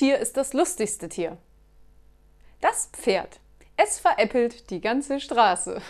Tier ist das lustigste Tier? Das Pferd. Es veräppelt die ganze Straße.